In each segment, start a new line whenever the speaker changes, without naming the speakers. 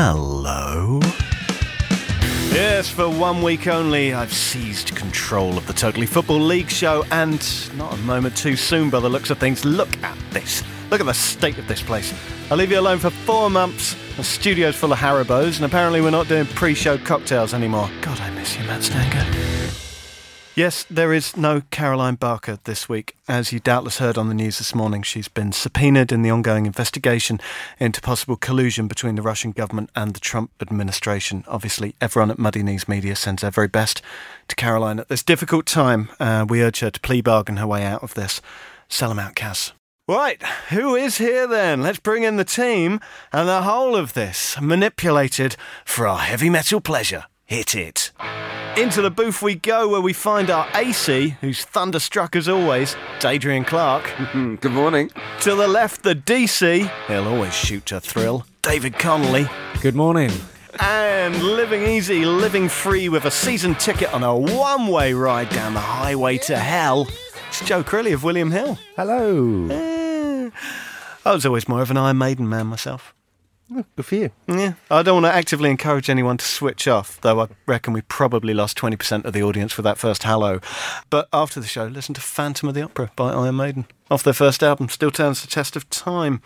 Hello. Yes, for one week only, I've seized control of the Totally Football League show, and not a moment too soon by the looks of things. Look at this. Look at the state of this place. I'll leave you alone for four months. The studio's full of Haribos, and apparently we're not doing pre show cocktails anymore. God, I miss you, Matt Stanger. Yes, there is no Caroline Barker this week. As you doubtless heard on the news this morning, she's been subpoenaed in the ongoing investigation into possible collusion between the Russian government and the Trump administration. Obviously, everyone at Muddy Knees Media sends their very best to Caroline at this difficult time. Uh, we urge her to plea bargain her way out of this. Sell them out, Cass. Right, who is here then? Let's bring in the team and the whole of this manipulated for our heavy metal pleasure. Hit it. Into the booth we go where we find our AC, who's thunderstruck as always, Adrian Clark.
Good morning.
To the left, the DC, he'll always shoot to thrill, David Connolly.
Good morning.
And living easy, living free with a season ticket on a one way ride down the highway to hell, it's Joe Crilly of William Hill.
Hello.
Eh, I was always more of an Iron Maiden man myself.
Good for you.
Yeah, I don't want to actively encourage anyone to switch off, though I reckon we probably lost 20% of the audience with that first hello. But after the show, listen to Phantom of the Opera by Iron Maiden. Off their first album, still turns the test of time.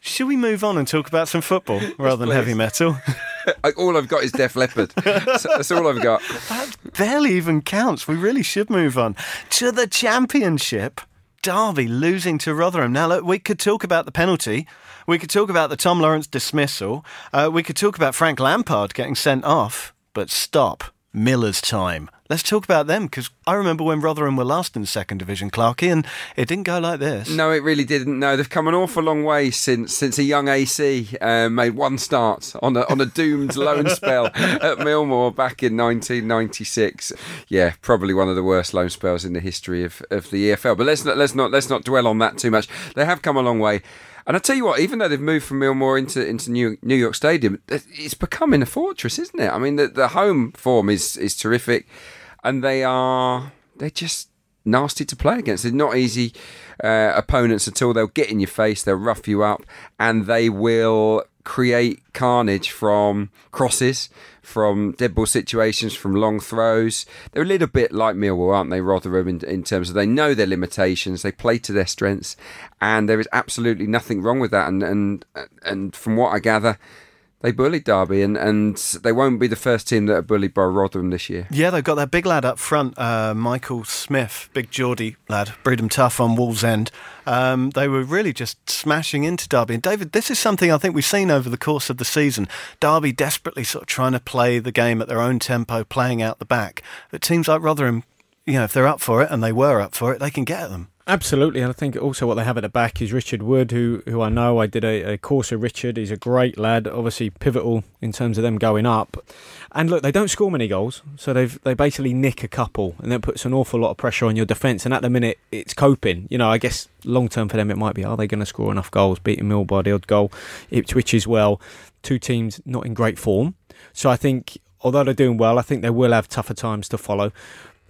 Should we move on and talk about some football rather than heavy metal?
all I've got is Def Leppard. that's, that's all I've got.
That barely even counts. We really should move on to the championship. Derby losing to Rotherham. Now, look, we could talk about the penalty. We could talk about the Tom Lawrence dismissal. Uh, we could talk about Frank Lampard getting sent off. But stop. Miller's time. Let's talk about them because I remember when Rotherham were last in the second division, Clarkey, and it didn't go like this.
No, it really didn't. No, they've come an awful long way since since a young AC uh, made one start on a on a doomed loan spell at Millmoor back in 1996. Yeah, probably one of the worst loan spells in the history of, of the EFL. But let's not let's not let's not dwell on that too much. They have come a long way. And I tell you what, even though they've moved from Millmoor into into New New York Stadium, it's becoming a fortress, isn't it? I mean, the, the home form is is terrific, and they are they're just nasty to play against. They're not easy uh, opponents at all. They'll get in your face, they'll rough you up, and they will create carnage from crosses, from dead ball situations, from long throws. They're a little bit like Millwall, aren't they, Rotherham, in, in terms of they know their limitations, they play to their strengths, and there is absolutely nothing wrong with that. And and and from what I gather, they bullied Derby, and, and they won't be the first team that are bullied by Rotherham this year.
Yeah, they've got that big lad up front, uh, Michael Smith, big Geordie lad, breed 'em tough on Wallsend. Um, they were really just smashing into Derby. And David, this is something I think we've seen over the course of the season. Derby desperately sort of trying to play the game at their own tempo, playing out the back. But teams like Rotherham, you know, if they're up for it, and they were up for it, they can get at them.
Absolutely, and I think also what they have at the back is Richard Wood, who who I know. I did a, a course of Richard. He's a great lad, obviously pivotal in terms of them going up. And look, they don't score many goals, so they've they basically nick a couple, and that puts an awful lot of pressure on your defence. And at the minute, it's coping. You know, I guess long term for them, it might be are they going to score enough goals, beating Mill by the odd goal, Ipswich as well. Two teams not in great form, so I think although they're doing well, I think they will have tougher times to follow.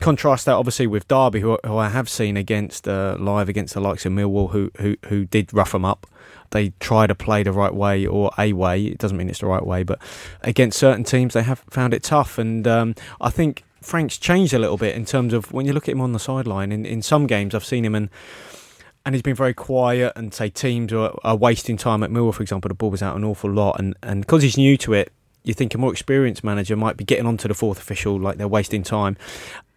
Contrast that obviously with Derby, who, who I have seen against uh, live against the likes of Millwall, who, who who did rough them up. They try to play the right way or a way. It doesn't mean it's the right way, but against certain teams, they have found it tough. And um, I think Frank's changed a little bit in terms of when you look at him on the sideline. In in some games, I've seen him and and he's been very quiet and say teams are, are wasting time at Millwall, for example. The ball was out an awful lot, and and because he's new to it, you think a more experienced manager might be getting onto the fourth official like they're wasting time.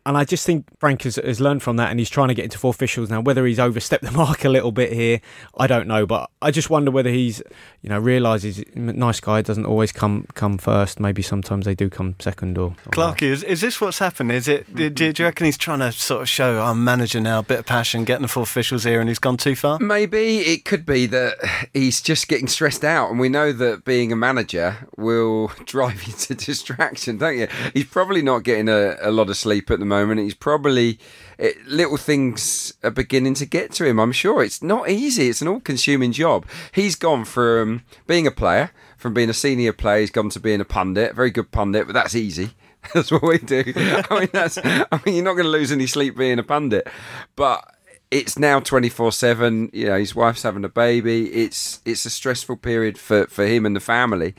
And I just think Frank has, has learned from that and he's trying to get into four officials now. Whether he's overstepped the mark a little bit here, I don't know. But I just wonder whether he's, you know, realises nice guy doesn't always come come first. Maybe sometimes they do come second or. or
Clarky, is, is this what's happened? Is it? Do, do you reckon he's trying to sort of show I'm manager now, a bit of passion, getting the four officials here, and he's gone too far?
Maybe it could be that he's just getting stressed out, and we know that being a manager will drive you to distraction, don't you? He's probably not getting a, a lot of sleep at the moment. He's probably it, little things are beginning to get to him. I'm sure it's not easy. It's an all-consuming job. He's gone from being a player, from being a senior player, he's gone to being a pundit, very good pundit, but that's easy. That's what we do. I mean, that's. I mean, you're not going to lose any sleep being a pundit, but it's now 24/7 you know his wife's having a baby. It's it's a stressful period for for him and the family.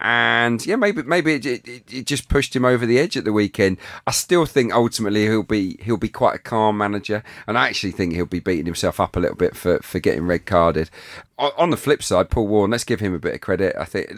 And yeah maybe maybe it, it, it, just pushed him over the edge at the weekend. I still think ultimately he'll be he'll be quite a calm manager. And i actually think he'll be beating himself up a little bit for for getting red carded on, the flip side paul warne let's give him a bit of credit. I think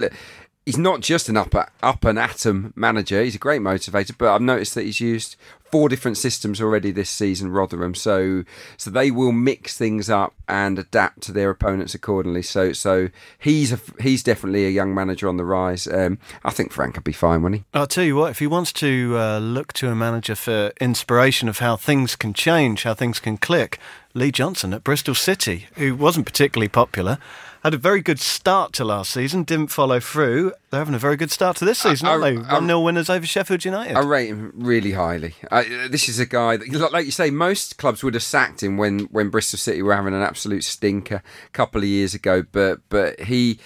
he's not just an up up and atom manager. He's a great motivator, but I've noticed that he's used four different systems already this season, Rotherham. So so they will mix things up and adapt to their opponents accordingly. So so he's a, he's definitely a young manager on the rise. Um, I think Frank could be fine, wouldn't he?
I'll tell you what, if he wants to uh, look to a manager for inspiration of how things can change, how things can click, Lee Johnson at Bristol City, who wasn't particularly popular had a very good start to last season, didn't follow through. They're having a very good start to this season, aren't they? 1 0 winners over Sheffield United.
I rate him really highly. I, this is a guy that, like you say, most clubs would have sacked him when, when Bristol City were having an absolute stinker a couple of years ago, but but he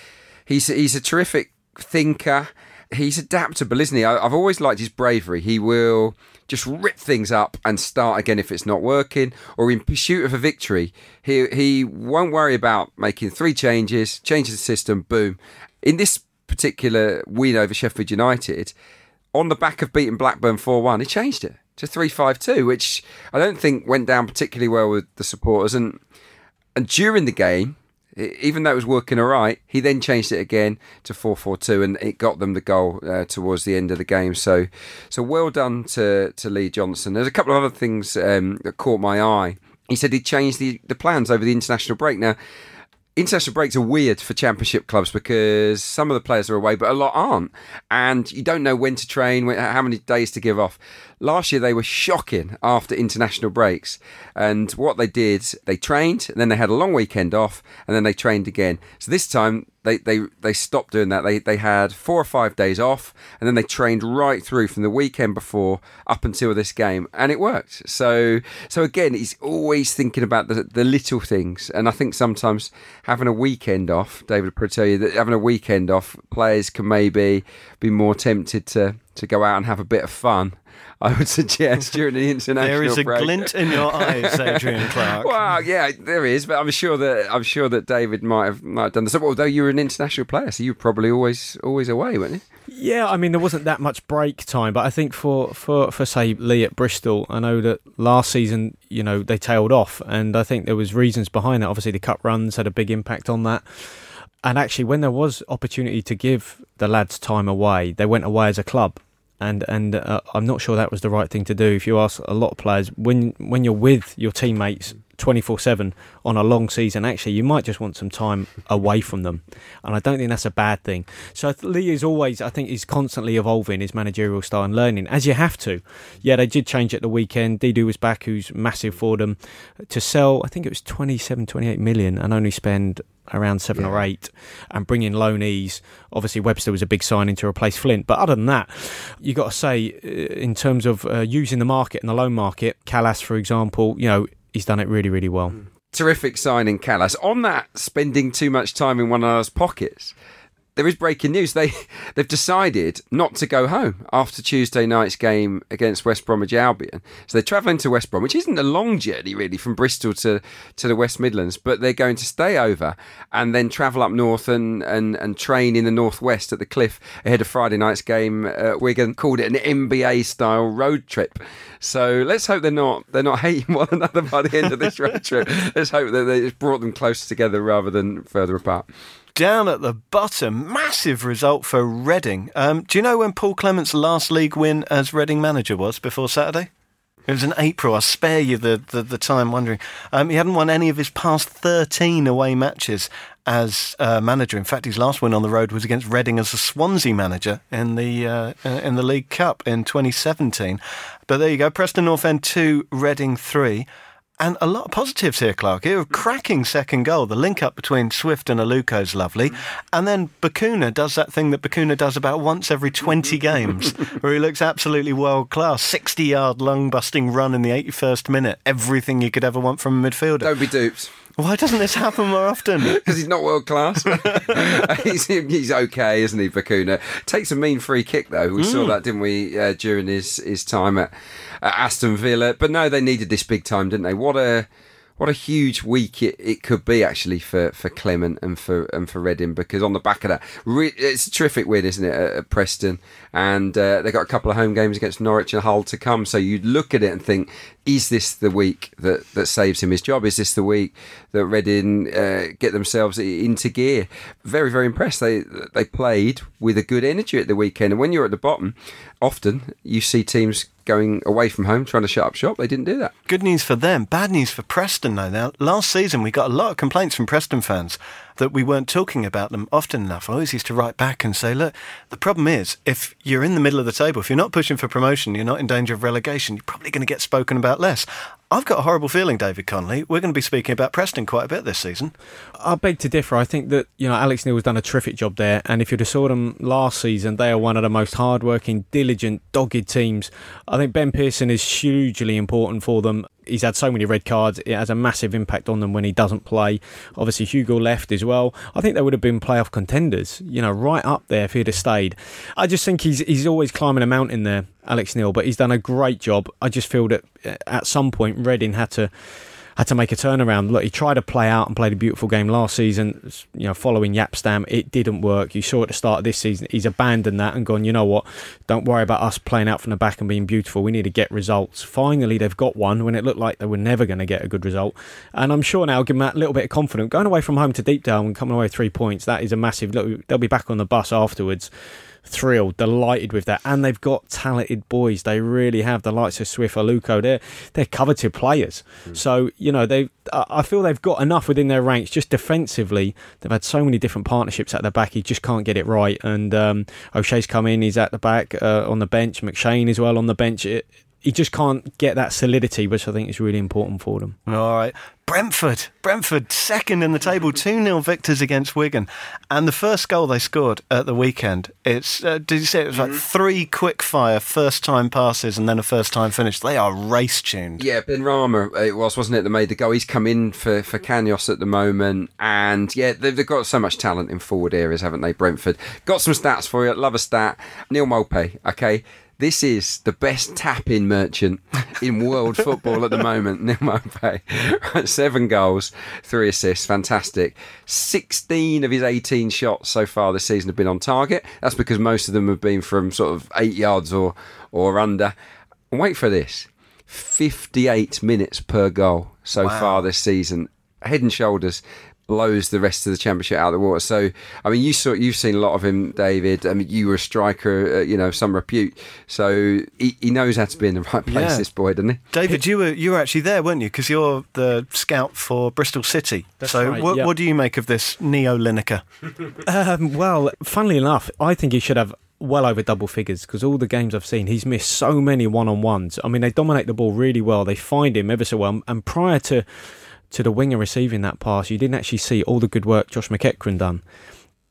he's he's a terrific thinker. He's adaptable, isn't he? I, I've always liked his bravery. He will just rip things up and start again if it's not working, or in pursuit of a victory, he he won't worry about making three changes, changes the system, boom. In this particular win over Sheffield United, on the back of beating Blackburn 4 1, he changed it to 3 5 2, which I don't think went down particularly well with the supporters. And and during the game, even though it was working all right, he then changed it again to 4-4-2 and it got them the goal uh, towards the end of the game. So so well done to, to Lee Johnson. There's a couple of other things um, that caught my eye. He said he changed the, the plans over the international break. Now, international breaks are weird for championship clubs because some of the players are away, but a lot aren't, and you don't know when to train, how many days to give off. Last year they were shocking after international breaks, and what they did, they trained, and then they had a long weekend off, and then they trained again. So this time they, they, they stopped doing that. They, they had four or five days off, and then they trained right through from the weekend before up until this game, and it worked. So so again, he's always thinking about the, the little things, and I think sometimes having a weekend off, David would tell you that having a weekend off, players can maybe be more tempted to to go out and have a bit of fun I would suggest during the international
There is a
break.
glint in your eyes, Adrian Clarke.
well, yeah, there is, but I'm sure that I'm sure that David might have might have done this. Although you were an international player, so you were probably always always away, weren't you?
Yeah, I mean there wasn't that much break time, but I think for for for say Lee at Bristol, I know that last season, you know, they tailed off, and I think there was reasons behind that. Obviously, the cup runs had a big impact on that. And actually, when there was opportunity to give the lads time away, they went away as a club and and uh, I'm not sure that was the right thing to do. If you ask a lot of players, when when you're with your teammates 24 7 on a long season, actually, you might just want some time away from them. And I don't think that's a bad thing. So Lee is always, I think, he's constantly evolving his managerial style and learning, as you have to. Yeah, they did change at the weekend. Diédhiou was back, who's massive for them. To sell, I think it was 27, 28 million and only spend around seven yeah. or eight and bring in loanees. Obviously, Webster was a big signing to replace Flint. But other than that, you've got to say, uh, in terms of uh, using the market and the loan market, Kalas, for example, you know, he's done it really, really well. Mm.
Terrific signing, Kalas. On that, spending too much time in one of those pockets there is breaking news. They they've decided not to go home after Tuesday night's game against West Bromwich Albion. So they're travelling to West Brom, which isn't a long journey really from Bristol to, to the West Midlands, but they're going to stay over and then travel up north and, and, and train in the northwest at the Cliff ahead of Friday night's game. Uh, Wigan called it an NBA style road trip. So let's hope they're not they're not hating one another by the end of this road trip. Let's hope that they brought them closer together rather than further apart
down at the bottom. Massive result for Reading. Um, do you know when Paul Clement's last league win as Reading manager was before Saturday? It was in April. I'll spare you the, the, the time wondering. Um, he hadn't won any of his past 13 away matches as uh, manager. In fact, his last win on the road was against Reading as a Swansea manager in the uh, uh in the League Cup in 2017. But there you go. Preston North End 2, Reading 3. And a lot of positives here, Clark. Here, a cracking second goal. The link up between Swift and Aluko is lovely. And then Bacuna does that thing that Bacuna does about once every 20 games, where he looks absolutely world class. 60 yard lung busting run in the 81st minute. Everything you could ever want from a midfielder.
Don't be duped.
Why doesn't this happen more often?
Because he's not world class. he's, he's okay, isn't he, Bacuna? Takes a mean free kick, though. We mm. saw that, didn't we, uh, during his, his time at Aston Villa? But no, they needed this big time, didn't they? What a what a huge week it, it could be actually for, for Clement and for and for Reading because on the back of that, re- it's a terrific win, isn't it, at, at Preston? And uh, they got a couple of home games against Norwich and Hull to come. So you'd look at it and think, is this the week that, that saves him his job? Is this the week that Reading uh, get themselves into gear? Very, very impressed. They they played with a good energy at the weekend. And when you're at the bottom, often you see teams going away from home trying to shut up shop. They didn't do that.
Good news for them. Bad news for Preston, though. Now, last season we got a lot of complaints from Preston fans that we weren't talking about them often enough. I always used to write back and say, look, the problem is if you're in the middle of the table, if you're not pushing for promotion, you're not in danger of relegation, you're probably going to get spoken about less. I've got a horrible feeling, David Connolly. We're going to be speaking about Preston quite a bit this season.
I beg to differ. I think that you know Alex Neil has done a terrific job there, and if you'd have saw them last season, they are one of the most hard-working, diligent, dogged teams. I think Ben Pearson is hugely important for them he's had so many red cards. It has a massive impact on them when he doesn't play. Obviously, Hugo left as well. I think they would have been playoff contenders, you know, right up there if he'd have stayed. I just think he's he's always climbing a mountain there, Alex Neil, but he's done a great job. I just feel that uh, at some point Reading had to had to make a turnaround. Look, he tried to play out and played a beautiful game last season, you know, following Jaap Stam. It didn't work. You saw at the start of this season, he's abandoned that and gone, you know what, don't worry about us playing out from the back and being beautiful. We need to get results. Finally, they've got one when it looked like they were never going to get a good result. And I'm sure now, give them that little bit of confidence. Going away from home to Deepdale and coming away three points, that is a massive, look, they'll be back on the bus afterwards thrilled, delighted with that. And they've got talented boys. They really have the likes of Swift Aluko. They're they're coveted players. Mm. So you know they. I feel they've got enough within their ranks. Just defensively, they've had so many different partnerships at the back. He just can't get it right. And um, O'Shea's come in. He's at the back uh, on the bench. McShane as well on the bench. It, he just can't get that solidity, which I think is really important for them.
All right. Brentford, Brentford, second in the table, 2 0 victors against Wigan. And the first goal they scored at the weekend, it's, uh, did you say it was like mm-hmm. three quick fire first time passes and then a first time finish? They are race tuned.
Yeah, Benrahma, it was, wasn't it, that made the goal? He's come in for, for Canos at the moment. And yeah, they've, they've got so much talent in forward areas, haven't they, Brentford? Got some stats for you. Love a stat. Neal Maupay, okay? This is the best tap-in merchant in world football at the moment. Maupay, seven goals, three assists, fantastic. Sixteen of his eighteen shots so far this season have been on target. That's because most of them have been from sort of eight yards or or under. And wait for this: fifty-eight minutes per goal so wow. far this season. Head and shoulders blows the rest of the championship out of the water. So, I mean, you saw you've seen a lot of him, David. I mean, you were a striker, uh, you know, some repute. So he, he knows how to be in the right place. Yeah. This boy, doesn't he?
David, you were you were actually there, weren't you? Because you're the scout for Bristol City.
That's
so,
right,
what,
yep.
what do you make of this Neo Lineker?
um, well, funnily enough, I think he should have well over double figures because all the games I've seen, he's missed so many one on ones. I mean, they dominate the ball really well. They find him ever so well. And prior to to the winger receiving that pass, you didn't actually see all the good work Josh McEachran done.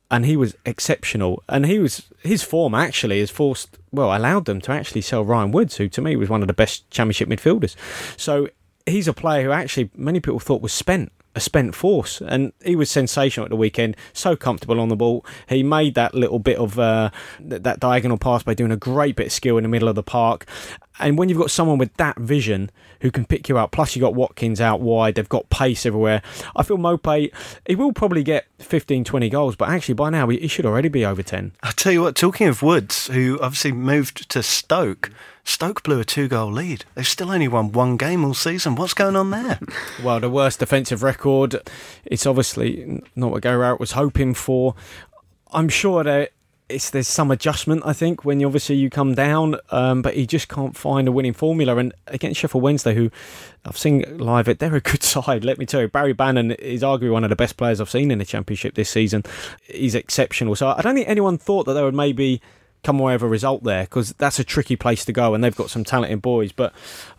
And he was exceptional. And he was his form actually has forced well, allowed them to actually sell Ryan Woods, who to me was one of the best championship midfielders. So he's a player who actually many people thought was spent a spent force, and he was sensational at the weekend. So comfortable on the ball. He made that little bit of uh, that diagonal pass by doing a great bit of skill in the middle of the park. And when you've got someone with that vision who can pick you out, plus you've got Watkins out wide, they've got pace everywhere. I feel Maupay, he will probably get 15, 20 goals, but actually by now he should already be over 10.
I'll tell you what, talking of Woods, who obviously moved to Stoke, Stoke blew a two goal lead. They've still only won one game all season. What's going on there?
well, the worst defensive record. It's obviously not what Gary Rowett was hoping for. I'm sure that it's there's some adjustment I think when you obviously you come down, um, but he just can't find a winning formula. And against Sheffield Wednesday, who I've seen live, they're a good side. Let me tell you, Barry Bannan is arguably one of the best players I've seen in the Championship this season. He's exceptional. So I don't think anyone thought that they would maybe come away with a result there because that's a tricky place to go and they've got some talented boys. But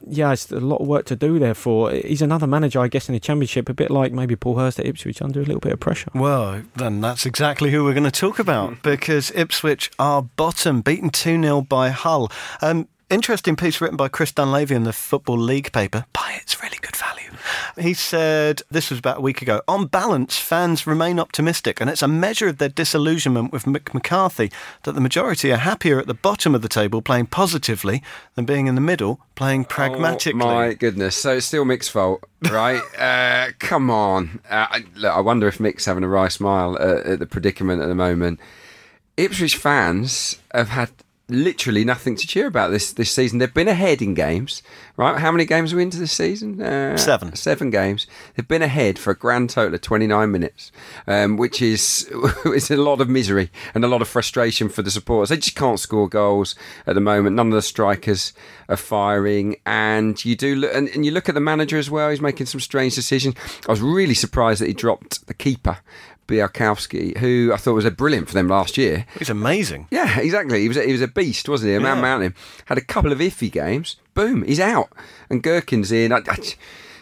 yeah, it's a lot of work to do there for. He's another manager, I guess, in the Championship, a bit like maybe Paul Hurst at Ipswich, under a little bit of pressure.
Well, then that's exactly who we're going to talk about because Ipswich are bottom, beaten 2 0 by Hull. Um, interesting piece written by Chris Dunlavy in the Football League paper. Buy it, it's really good value. He said, this was about a week ago, on balance, fans remain optimistic, and it's a measure of their disillusionment with Mick McCarthy that the majority are happier at the bottom of the table playing positively than being in the middle playing pragmatically.
Oh, my goodness. So it's still Mick's fault, right? uh, come on. Uh, I, look, I wonder if Mick's having a wry smile at, at the predicament at the moment. Ipswich fans have had literally nothing to cheer about this this season. They've been ahead in games, right? How many games are we into this season?
Uh, seven.
Seven games. They've been ahead for a grand total of 29 minutes, um, which is it's a lot of misery and a lot of frustration for the supporters. They just can't score goals at the moment. None of the strikers are firing, and you do look, and, and you look at the manager as well. He's making some strange decisions. I was really surprised that he dropped the keeper Bialkowski, who I thought was a brilliant for them last year.
He's amazing.
Yeah, exactly. He was a, he was a beast, wasn't he? A man yeah. mountain. Had a couple of iffy games. Boom, he's out, and Gerken's in. I, I,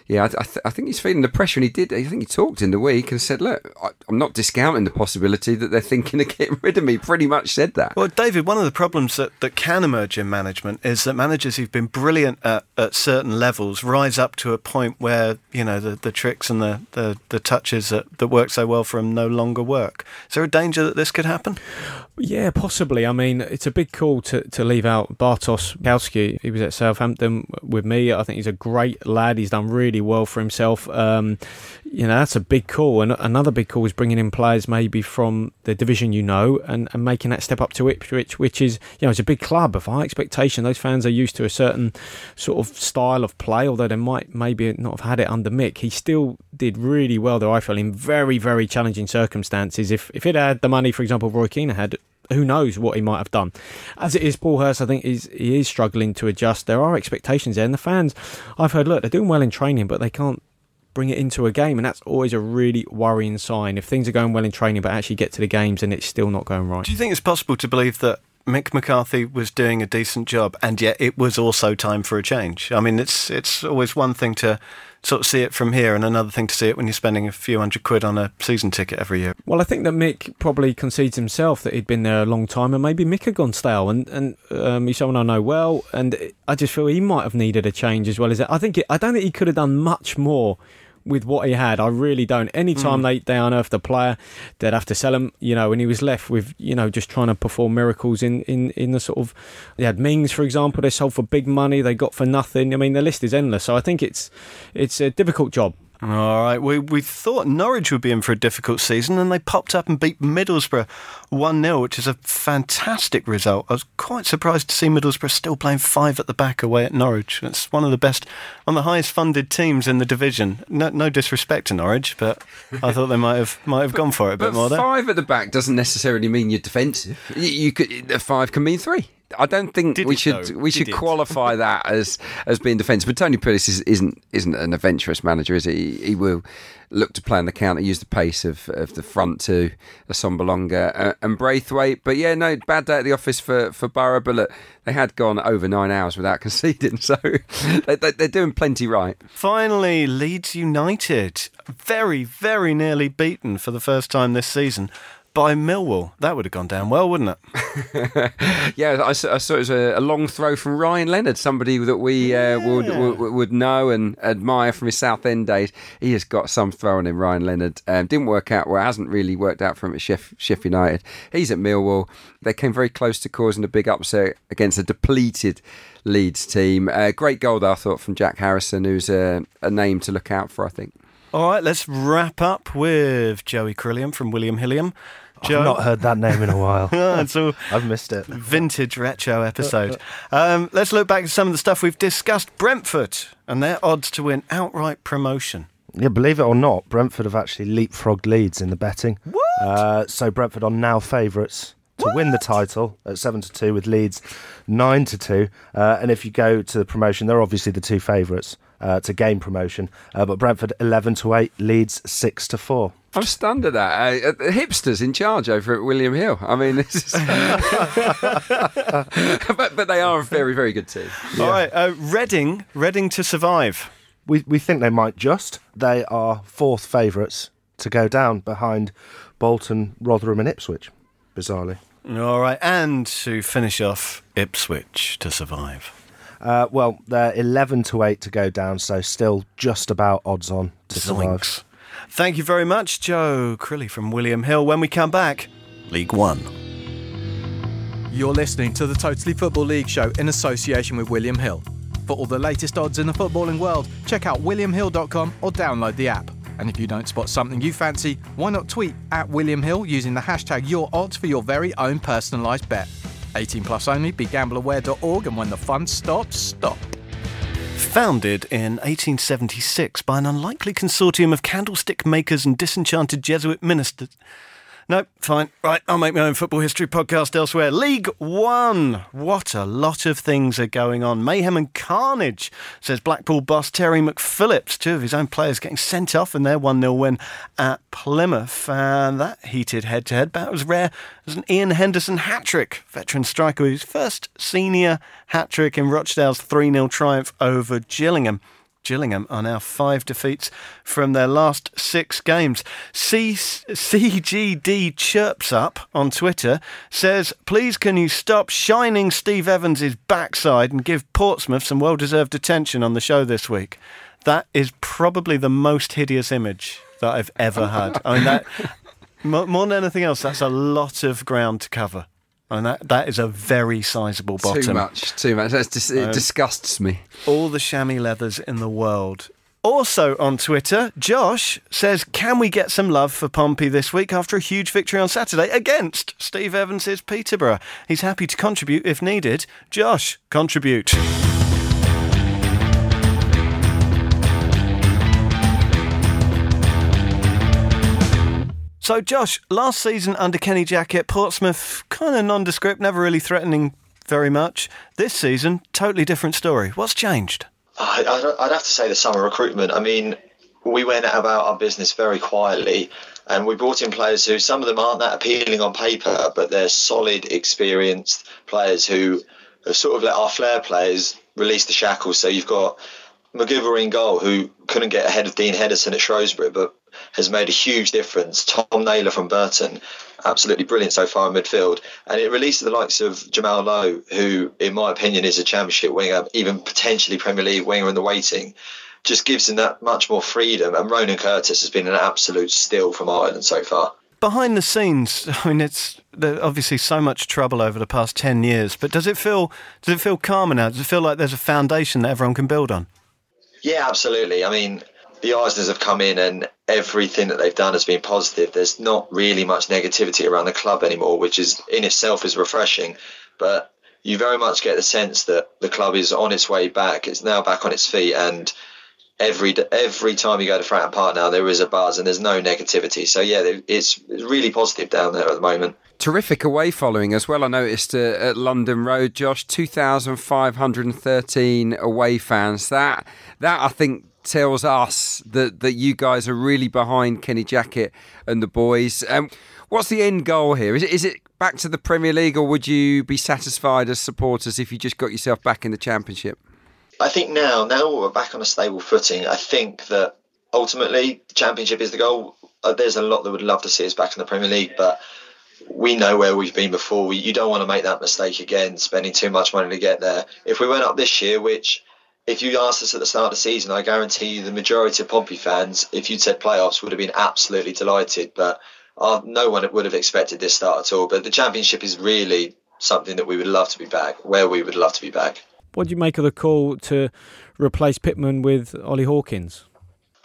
yeah, I, th- I, think he's feeling the pressure, and he did. I think he talked in the week and said, "Look, I, am not discounting the possibility that they're thinking of getting rid of me." Pretty much said that.
Well, David, one of the problems that, that can emerge in management is that managers who've been brilliant at, at certain levels rise up to a point where you know the, the tricks and the, the, the touches that, that work so well for them no longer work. Is there a danger that this could happen?
Yeah, possibly. I mean, it's a big call to, to leave out Bartosz Bialkowski. He was at Southampton with me. I think he's a great lad. He's done really well for himself. Um, you know, that's a big call. And another big call is bringing in players maybe from the division you know and, and making that step up to Ipswich, which is, you know, it's a big club of high expectation. Those fans are used to a certain sort of style of play, although they might maybe not have had it under Mick. He still did really well, though, I feel, in very, very challenging circumstances. If, if it had the money, for example, Roy Keane had, who knows what he might have done. As it is, Paul Hurst, I think he is struggling to adjust. There are expectations there, and the fans, I've heard, look, they're doing well in training, but they can't bring it into a game, and that's always a really worrying sign. If things are going well in training, but actually get to the games and it's still not going right.
Do you think it's possible to believe that Mick McCarthy was doing a decent job, and yet it was also time for a change? I mean, it's it's always one thing to sort of see it from here, and another thing to see it when you're spending a few hundred quid on a season ticket every year.
Well, I think that Mick probably concedes himself that he'd been there a long time, and maybe Mick had gone stale. And and um, he's someone I know well, and I just feel he might have needed a change as well as. I think it, I don't think he could have done much more with what he had. I really don't. Anytime mm. they, they unearthed a player, they'd have to sell him, you know, and he was left with, you know, just trying to perform miracles in, in, in the sort of. They had Mings, for example, they sold for big money, they got for nothing. I mean, the list is endless. So I think it's it's a difficult job.
All right, we, we thought Norwich would be in for a difficult season, and they popped up and beat Middlesbrough 1 0, which is a fantastic result. I was quite surprised to see Middlesbrough still playing five at the back away at Norwich. It's one of the best, one of the highest funded teams in the division. No, no disrespect to Norwich, but I thought they might have might have gone for it a bit more there.
Five at the back doesn't necessarily mean you're defensive. You, you could, five can mean three. I don't think Did we should though? we should qualify that as as being defensive. But Tony Pulis is, isn't isn't an adventurous manager, is he? He will look to play on the counter, use the pace of, of the front two, Assombalonga uh, and Braithwaite. But yeah, no bad day at the office for for Boro. But look, they had gone over nine hours without conceding, so they, they, they're doing plenty right.
Finally, Leeds United, very very nearly beaten for the first time this season by Millwall. That would have gone down well, wouldn't
it? yeah, I, I, saw it was a, a, long throw from Ryan Leonard, somebody that we uh, would, would, would know and admire from his Southend days. He has got some throwing in Ryan Leonard. Um, didn't work out well, hasn't really worked out for him at Sheff, Sheff United. He's at Millwall. They came very close to causing a big upset against a depleted Leeds team. Uh, great goal, though, I thought, from Jack Harrison, who's a, a name to look out for, I think.
All right, let's wrap up with Joey Crilliam from William Hilliam.
Joe? I've not heard that name in a while.
so
I've missed it.
Vintage retro episode. Um, let's look back at some of the stuff we've discussed. Brentford and their odds to win outright promotion.
Yeah, believe it or not, Brentford have actually leapfrogged Leeds in the betting.
What?
Uh, so Brentford are now favourites to what? win the title at seven to two, with Leeds nine to two. Uh, and if you go to the promotion, they're obviously the two favourites uh, to gain promotion. Uh, but Brentford eleven to eight, Leeds six to four.
I'm stunned at that. Uh, the hipsters in charge over at William Hill. I mean, this is. but, but they are a very, very good team.
Yeah. All right, uh, Reading, Reading to survive.
We we think they might just. They are fourth favourites to go down behind Bolton, Rotherham, and Ipswich. Bizarrely.
All right, and to finish off, Ipswich to survive.
Uh, well, they're 11 to 8 to go down, so still just about odds on to survive.
Thank you very much, Joe Crilly from William Hill. When we come back, League One.
You're listening to the Totally Football League show in association with William Hill. For all the latest odds in the footballing world, check out williamhill.com or download the app. And if you don't spot something you fancy, why not tweet at William Hill using the hashtag YourOdds for your very own personalised bet. 18 plus only, begambleaware.org, and when the fun stops, stop.
Founded in 1876 by an unlikely consortium of candlestick makers and disenchanted Jesuit ministers. No, fine. Right, I'll make my own football history podcast elsewhere. League One. What a lot of things are going on. Mayhem and carnage, says Blackpool boss Terry McPhillips. Two of his own players getting sent off in their 1 0 win at Plymouth. And that heated head to head bout was rare as an Ian Henderson hat trick. Veteran striker with his first senior hat trick in Rochdale's 3 0 triumph over Gillingham. Gillingham are now five defeats from their last six games. C- CGD Chirps Up on Twitter says, Please can you stop shining Steve Evans' backside and give Portsmouth some well deserved attention on the show this week? That is probably the most hideous image that I've ever had. I mean, that more than anything else, that's a lot of ground to cover. And that, that is a very sizable bottom.
Too much, too much. It
Um,
disgusts me.
all the chamois leathers in the world. Also on Twitter, Josh says, Can we get some love for Pompey this week after a huge victory on Saturday against Steve Evans' Peterborough? He's happy to contribute if needed. Josh, contribute. So, Josh, last season under Kenny Jackett, Portsmouth kind of nondescript, never really threatening very much. This season, totally different story. What's changed?
I- I'd, have to say the summer recruitment. I mean, we went about our business very quietly, and we brought in players who some of them aren't that appealing on paper, but they're solid, experienced players who have sort of let our flair players release the shackles. So you've got McGiver in goal, who couldn't get ahead of Dean Henderson at Shrewsbury, but has made a huge difference. Tom Naylor from Burton, absolutely brilliant so far in midfield. And it releases the likes of Jamal Lowe, who, in my opinion, is a championship winger, even potentially Premier League winger in the waiting. Just gives him that much more freedom. And Ronan Curtis has been an absolute steal from Ireland so far.
behind the scenes, I mean, it's obviously so much trouble over the past ten years. But does it feel does it feel calmer now? Does it feel like there's a foundation that everyone can build on?
Yeah, absolutely. I mean, the Eisners have come in and everything that they've done has been positive. There's not really much negativity around the club anymore, which is in itself is refreshing. But you very much get the sense that the club is on its way back. It's now back on its feet, and every every time you go to Fratton Park now, there is a buzz and there's no negativity. So yeah, it's, it's really positive down there at the moment.
Terrific away following as well. I noticed uh, at London Road, Josh, two thousand five hundred and thirteen away fans. That that I think tells us that that you guys are really behind Kenny Jackett and the boys. Um, what's the end goal here? Is it is it back to the Premier League, or would you be satisfied as supporters if you just got yourself back in the Championship?
I think now, now we're back on a stable footing. I think that ultimately the championship is the goal. Uh, there's a lot that would love to see us back in the Premier League, but we know where we've been before. You don't want to make that mistake again, spending too much money to get there. If we went up this year, which if you asked us at the start of the season, I guarantee you the majority of Pompey fans, if you'd said playoffs, would have been absolutely delighted. But uh, no one would have expected this start at all. But the championship is really something that we would love to be back, where we would love to be back.
What do you make of the call to replace Pitman with Ollie Hawkins?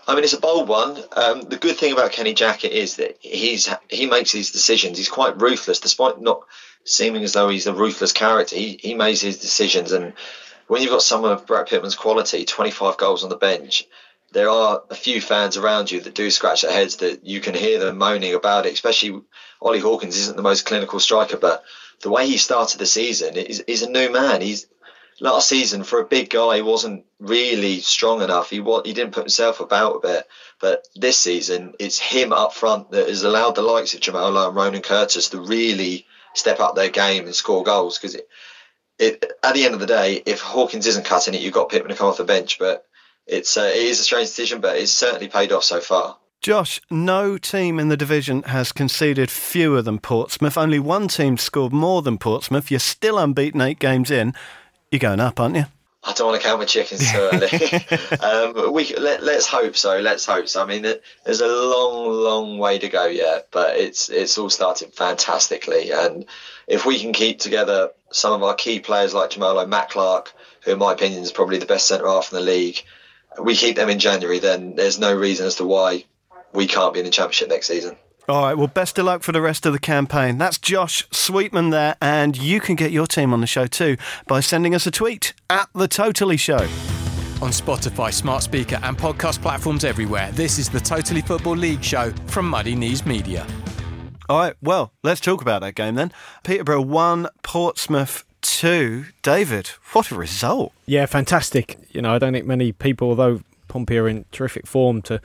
I mean, it's a bold one. Um, the good thing about Kenny Jackett is that he's he makes these decisions. He's quite ruthless, despite not seeming as though he's a ruthless character. He he makes his decisions, and when you've got someone of Brad Pitman's quality, 25 goals on the bench, there are a few fans around you that do scratch their heads. That you can hear them moaning about it. Especially Ollie Hawkins isn't the most clinical striker, but the way he started the season is is a new man. He's last season for a big guy he wasn't really strong enough he he didn't put himself about a bit but this season it's him up front that has allowed the likes of Jamal and Ronan Curtis to really step up their game and score goals because it, it at the end of the day if Hawkins isn't cutting it you've got Pitman to come off the bench but it's uh, it is a strange decision but it's certainly paid off so far
Josh, no team in the division has conceded fewer than Portsmouth. Only one team scored more than Portsmouth. You're still unbeaten eight games in. You're going up, aren't you?
I don't want to count my chickens too early. um, we let, let's hope so. Let's hope so. I mean, there's a long, long way to go yet, but it's it's all started fantastically. And if we can keep together some of our key players like Jamal Lowe, Matt Clark, who in my opinion is probably the best centre half in the league, we keep them in January, then there's no reason as to why we can't be in the championship next season.
All right, well, best of luck for the rest of the campaign. That's Josh Sweetman there, and you can get your team on the show too by sending us a tweet at The Totally Show.
On Spotify, smart speaker, and podcast platforms everywhere, this is the Totally Football League show from Muddy Knees Media.
All right, well, let's talk about that game then. Peterborough 1, Portsmouth 2. David, what a result.
Yeah, fantastic. You know, I don't think many people, although Pompey are in terrific form to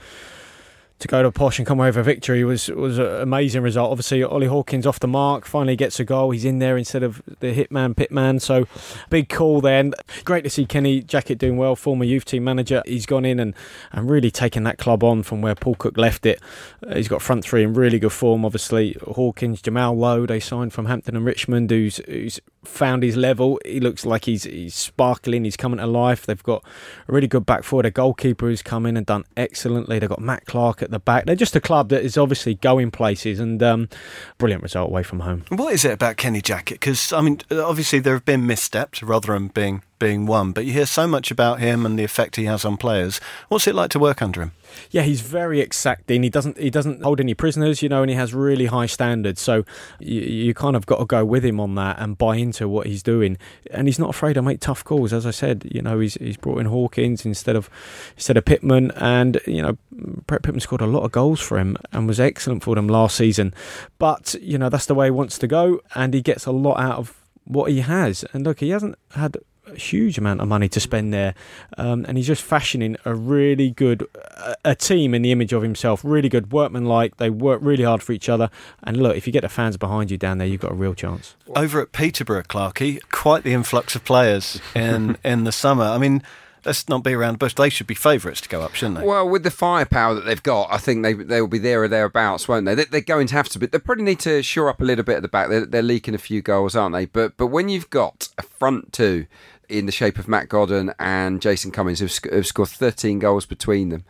to go to Posh and come away with a victory was was an amazing result. Obviously, Ollie Hawkins off the mark, finally gets a goal. He's in there instead of the hitman pitman. So big call then. Great to see Kenny Jackett doing well, former youth team manager. He's gone in and, and really taken that club on from where Paul Cook left it. Uh, he's got front three in really good form. Obviously, Hawkins, Jamal Lowe, they signed from Hampton and Richmond, who's who's found his level. He looks like he's he's sparkling. He's coming to life. They've got a really good back four. A goalkeeper who's come in and done excellently. They've got Matt Clark at the back. They're just a club that is obviously going places and um, brilliant result away from home.
What is it about Kenny Jackett? Because I mean, obviously there have been missteps, Rotherham being being one, but you hear so much about him and the effect he has on players. What's it like to work under him?
Yeah, he's very exacting. He doesn't he doesn't hold any prisoners, you know, and he has really high standards. So you, you kind of got to go with him on that and buy into what he's doing. And he's not afraid to make tough calls. As I said, you know, he's he's brought in Hawkins instead of instead of Pitman, and you know, Brett Pitman scored a lot of goals for him and was excellent for them last season. But you know, that's the way he wants to go, and he gets a lot out of what he has. And look, he hasn't had a huge amount of money to spend there, um, and he's just fashioning a really good a, a team in the image of himself. Really good workmanlike. They work really hard for each other. And look, if you get the fans behind you down there, you've got a real chance.
Over at Peterborough, Clarkey, quite the influx of players in in the summer. I mean let's not be around the bush. They should be favourites to go up, shouldn't they?
Well, with the firepower that they've got, I think they they will be there or thereabouts, won't they? they are going to have to be. They probably need to shore up a little bit at the back. They're, they're leaking a few goals, aren't they? But but when you've got a front two in the shape of Matt Godden and Jason Cummings, who've, who've scored 13 goals between them,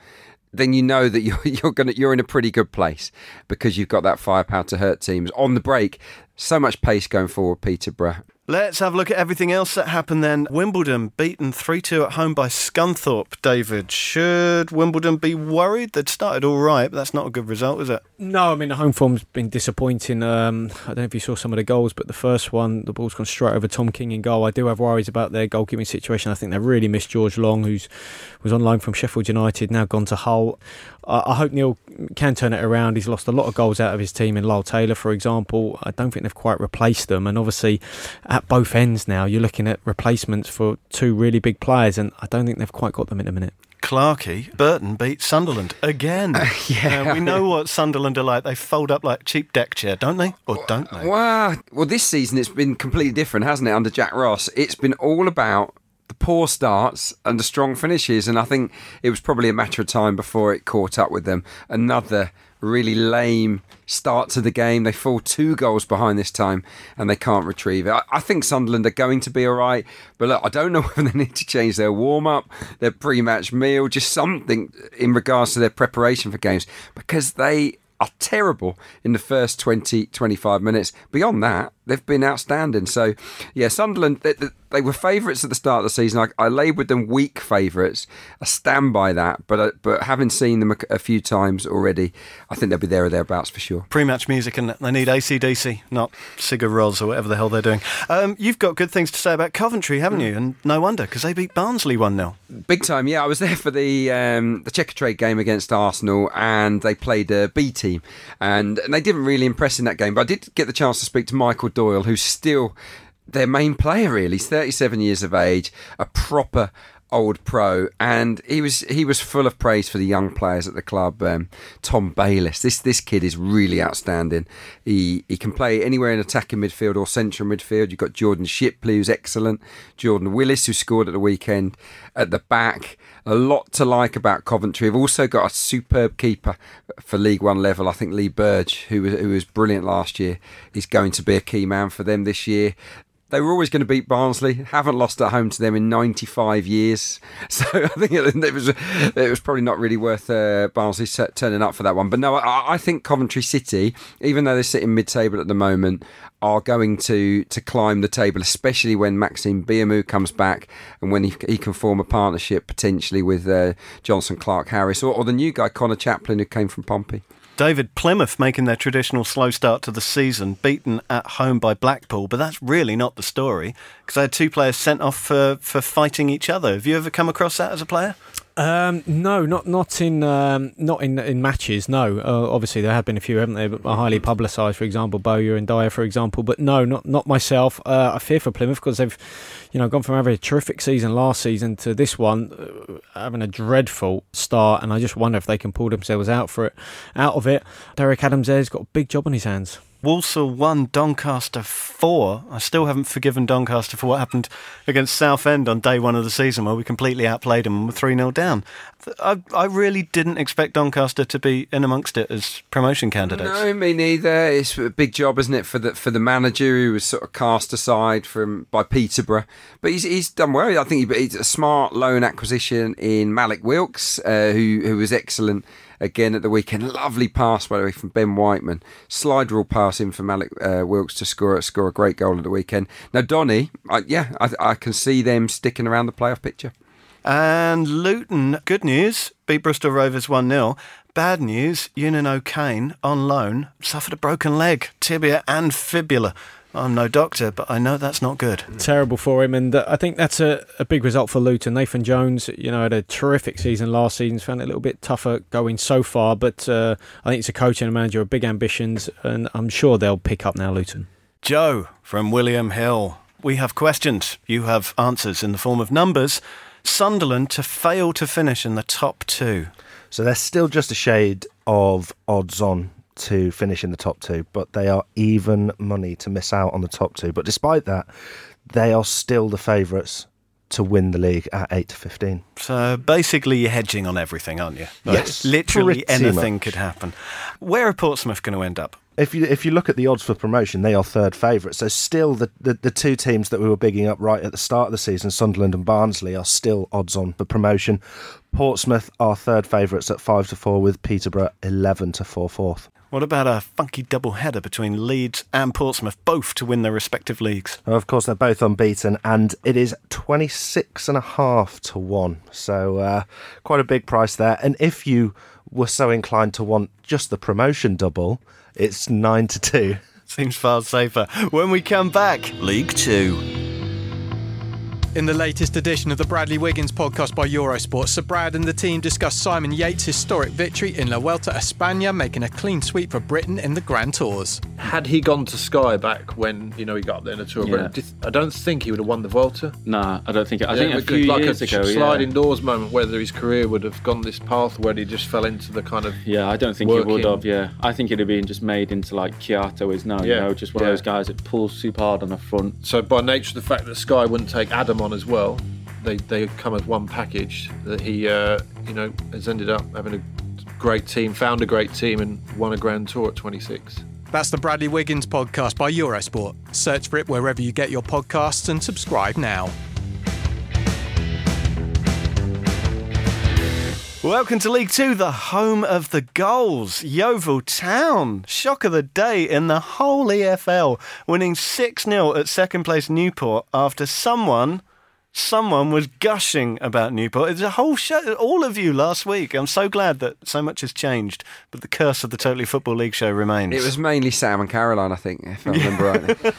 then you know that you're you're gonna you're in a pretty good place because you've got that firepower to hurt teams on the break. So much pace going forward, Peterborough.
Let's have a look at everything else that happened then. Wimbledon beaten 3 2 at home by Scunthorpe. David, should Wimbledon be worried? They'd started all right, but that's not a good result, is it?
No, I mean, the home form's been disappointing. Um, I don't know if you saw some of the goals, but the first one, the ball's gone straight over Tom King in goal. I do have worries about their goalkeeping situation. I think they really missed George Long, who's was on loan from Sheffield United, now gone to Hull. I hope Neal can turn it around. He's lost a lot of goals out of his team in Lyle Taylor, for example. I don't think they've quite replaced them. And obviously, at both ends now, you're looking at replacements for two really big players, and I don't think they've quite got them in a minute.
Clarkey, Burton beat Sunderland again.
yeah,
we know what Sunderland are like. They fold up like cheap deck chair, don't they? Or don't they?
Well, well, this season it's been completely different, hasn't it? Under Jack Ross, it's been all about the poor starts and the strong finishes. And I think it was probably a matter of time before it caught up with them. Another really lame start to the game. They fall two goals behind this time and they can't retrieve it. I, I think Sunderland are going to be all right, but look, I don't know whether they need to change their warm up, their pre match meal, just something in regards to their preparation for games because they are terrible in the first 20, 25 minutes. Beyond that, they've been outstanding. So, yeah, Sunderland, they, they were favourites at the start of the season. I, I labelled them weak favourites. I stand by that. But uh, but having seen them a, a, few times already, I think they'll be there or thereabouts for sure.
Pre-match music, and they need ACDC, not Sigur Rós or whatever the hell they're doing. Um, you've got good things to say about Coventry, haven't you? And no wonder, because they beat Barnsley 1 0.
Big time, yeah. I was there for the um, the Checkatrade game against Arsenal, and they played a B team. And, and they didn't really impress in that game. But I did get the chance to speak to Michael Doyle, who's still their main player. Really, he's 37 years of age, a proper old pro, and he was he was full of praise for the young players at the club. Um, Tom Bayliss, this this kid is really outstanding. He he can play anywhere in attacking midfield or central midfield. You've got Jordan Shipley, who's excellent. Jordan Willis, who scored at the weekend at the back. A lot to like about Coventry. We've also got a superb keeper for League One level. I think Lee Burge, who was, who was brilliant last year, is going to be a key man for them this year They were always going to beat Barnsley. Haven't lost at home to them in 95 years. So I think it, was it was probably not really worth uh, Barnsley turning up for that one. But no, I, I think Coventry City, even though they're sitting mid-table at the moment, are going to to climb the table, especially when Maxime Biamou comes back and when he, he can form a partnership potentially with uh, Jonson Clarke Harris or, or the new guy Conor Chaplin who came from Pompey.
David Plymouth making their traditional slow start to the season, beaten at home by Blackpool, but that's really not the story because I had two players sent off for, for fighting each other. Have you ever come across that as a player?
Um, no, not not in um, not in in matches. No, uh, obviously there have been a few, haven't they? Highly publicised, for example, Bowyer and Dyer, for example. But no, not not myself. Uh, I fear for Plymouth because they've, you know, gone from having a terrific season last season to this one uh, having a dreadful start, and I just wonder if they can pull themselves out for it, out of it. Derek Adams there's got a big job on his hands.
Walsall 1, Doncaster 4. I still haven't forgiven Doncaster for what happened against Southend on day one of the season where we completely outplayed them and were 3 0 down. I, I really didn't expect Doncaster to be in amongst it as promotion candidates.
No, me neither. It's a big job, isn't it, for the for the manager who was sort of cast aside from by Peterborough. But he's, he's done well. I think he, he's a smart loan acquisition in Malik Wilks, uh, who, who was excellent again at the weekend. Lovely pass, by the way, from Ben Whiteman. Slide rule pass in for Malik uh, Wilks to score score a great goal at the weekend. Now, Donny, I, yeah, I, I can see them sticking around the playoff picture.
And Luton, good news, beat Bristol Rovers 1 0. Bad news, Eunan O'Kane on loan suffered a broken leg, tibia, and fibula. I'm no doctor, but I know that's not good.
Terrible for him, and uh, I think that's a, a big result for Luton. Nathan Jones, you know, had a terrific season last season. Found it a little bit tougher going so far, but uh, I think it's a coach and a manager with big ambitions, and I'm sure they'll pick up now. Luton.
Joe from William Hill. We have questions. You have answers in the form of numbers. Sunderland to fail to finish in the top two.
So they're still just a shade of odds on to finish in the top two, but they are even money to miss out on the top two. But despite that, they are still the favourites to win the league at 8 to 15.
So basically, you're hedging on everything, aren't you?
Like yes.
Literally anything much. could happen. Where are Portsmouth going to end up?
If you if you look at the odds for promotion, they are third favourites. So still, the, the, the two teams that we were bigging up right at the start of the season, Sunderland and Barnsley, are still odds on for promotion. Portsmouth are third favourites at five to four, with Peterborough eleven to four fourth.
What about a funky double header between Leeds and Portsmouth, both to win their respective leagues?
Of course, they're both unbeaten, and it is 26 and a half to 1. So, uh, quite a big price there. And if you were so inclined to want just the promotion double, it's 9 to 2.
Seems far safer. When we come back, League Two.
In the latest edition of the Bradley Wiggins podcast by Eurosport, Sir Brad and the team discuss Simon Yates' historic victory in La Vuelta a España, making a clean sweep for Britain in the Grand Tours.
Had he gone to Sky back when you know he got there in the Tour, yeah. I don't think he would have won the Vuelta.
Nah, I don't think. I yeah, think a few
like
years
a
ago,
sliding
yeah.
doors moment, whether his career would have gone this path where he just fell into the kind of
yeah. I don't think working. he would have. Yeah, I think it'd have been just made into like Kwiato is now. Yeah. You know, just one of those guys that pulls super hard on the front.
So by nature of the fact that Sky wouldn't take Adam on as well they, they come as one package. That he, uh, you know, has ended up having a great team, found a great team, and won a Grand Tour at 26.
That's the Bradley Wiggins podcast by Eurosport. Search for it wherever you get your podcasts and subscribe now.
Welcome to League Two, the home of the goals. Yeovil Town, shock of the day in the whole EFL, winning 6 0 at second place Newport after someone someone was gushing about Newport. It's a whole show, all of you last week. I'm so glad that so much has changed, but the curse of the Totally Football League show remains.
It was mainly Sam and Caroline, I think, if I remember rightly.